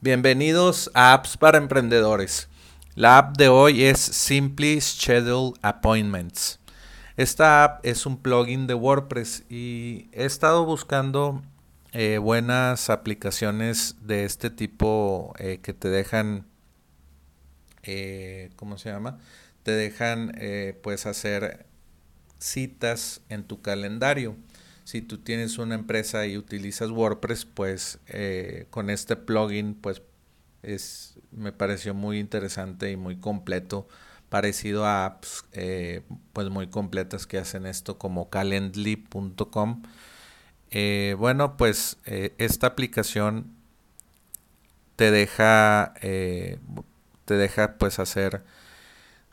Bienvenidos a Apps para Emprendedores. La app de hoy es Simply Schedule Appointments. Esta app es un plugin de WordPress y he estado buscando eh, buenas aplicaciones de este tipo eh, que te dejan, eh, ¿cómo se llama? Te dejan pues hacer citas en tu calendario si tú tienes una empresa y utilizas WordPress, pues eh, con este plugin, pues es, me pareció muy interesante y muy completo, parecido a apps eh, pues muy completas que hacen esto como calendly.com. Eh, bueno, pues esta aplicación te deja, te deja pues hacer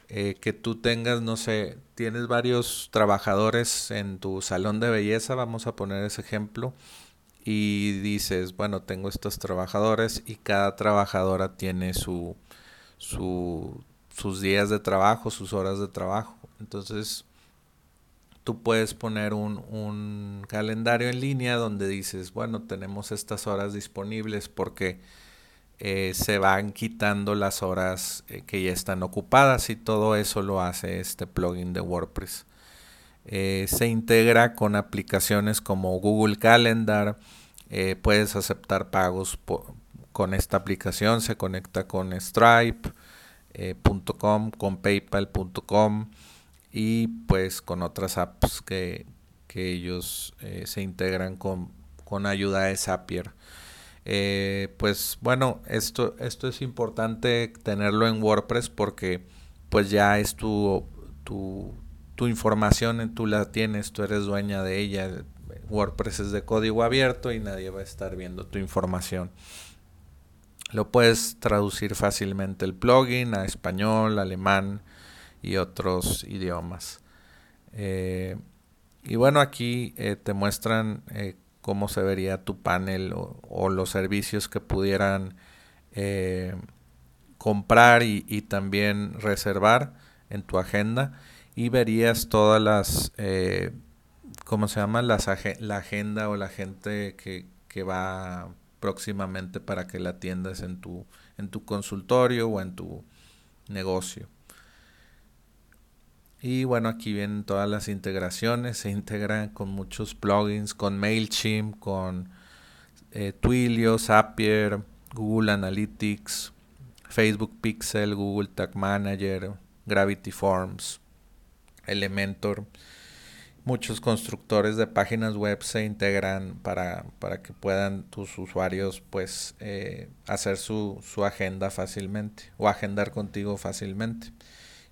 eh, que tú tengas, no sé, tienes varios trabajadores en tu salón de belleza, vamos a poner ese ejemplo, y dices, bueno, tengo estos trabajadores y cada trabajadora tiene su, sus días de trabajo, sus horas de trabajo. Entonces, tú puedes poner un, un calendario en línea donde dices, bueno, tenemos estas horas disponibles porque eh, se van quitando las horas eh, que ya están ocupadas y todo eso lo hace este plugin de WordPress. Eh, se integra con aplicaciones como Google Calendar, puedes aceptar pagos con esta aplicación, se conecta con Stripe.com, con PayPal.com y pues con otras apps que, que ellos se integran con, con ayuda de Zapier. Eh, pues bueno, esto, esto es importante tenerlo en WordPress porque pues ya es tu, tu, tu información, tú la tienes, tú eres dueña de ella. WordPress es de código abierto y nadie va a estar viendo tu información. Lo puedes traducir fácilmente el plugin a español, alemán y otros idiomas. Eh, y bueno, aquí eh, te muestran cómo se vería tu panel o, los servicios que pudieran eh, comprar y, también reservar en tu agenda y verías todas las, eh, ¿cómo se llama? Las la agenda o la gente que, que, va próximamente para que la atiendas en tu, en tu consultorio o en tu negocio. Y bueno, aquí vienen todas las integraciones. Se integran con muchos plugins, con MailChimp, con eh, Twilio, Zapier, Google Analytics, Facebook Pixel, Google Tag Manager, Gravity Forms, Elementor. Muchos constructores de páginas web se integran para, para que puedan tus usuarios pues eh, hacer su, su agenda fácilmente o agendar contigo fácilmente.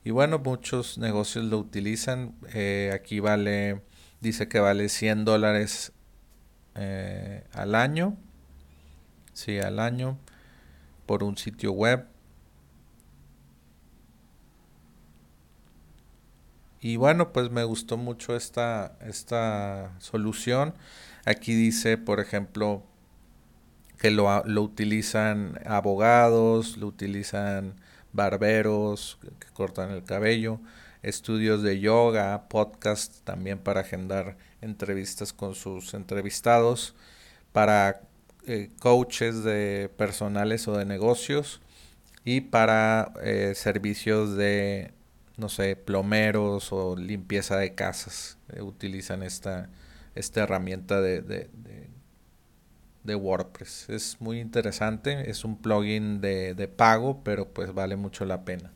Y bueno, muchos negocios lo utilizan. Eh, aquí vale, dice que vale 100 dólares eh, al año. Sí, al año por un sitio web. Y bueno, pues me gustó mucho esta, esta solución. Aquí dice, por ejemplo, que lo, lo utilizan abogados, lo utilizan barberos que cortan el cabello, estudios de yoga, podcast también para agendar entrevistas con sus entrevistados, para eh, coaches de personales o de negocios y para eh, servicios de, no sé, plomeros o limpieza de casas. Eh, utilizan esta, esta herramienta de de WordPress. Es muy interesante, es un plugin de, de, pago, pero pues vale mucho la pena.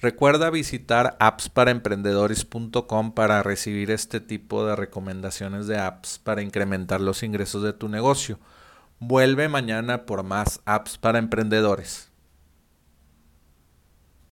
Recuerda visitar appsparaemprendedores.com para recibir este tipo de recomendaciones de apps para incrementar los ingresos de tu negocio. Vuelve mañana por más apps para emprendedores.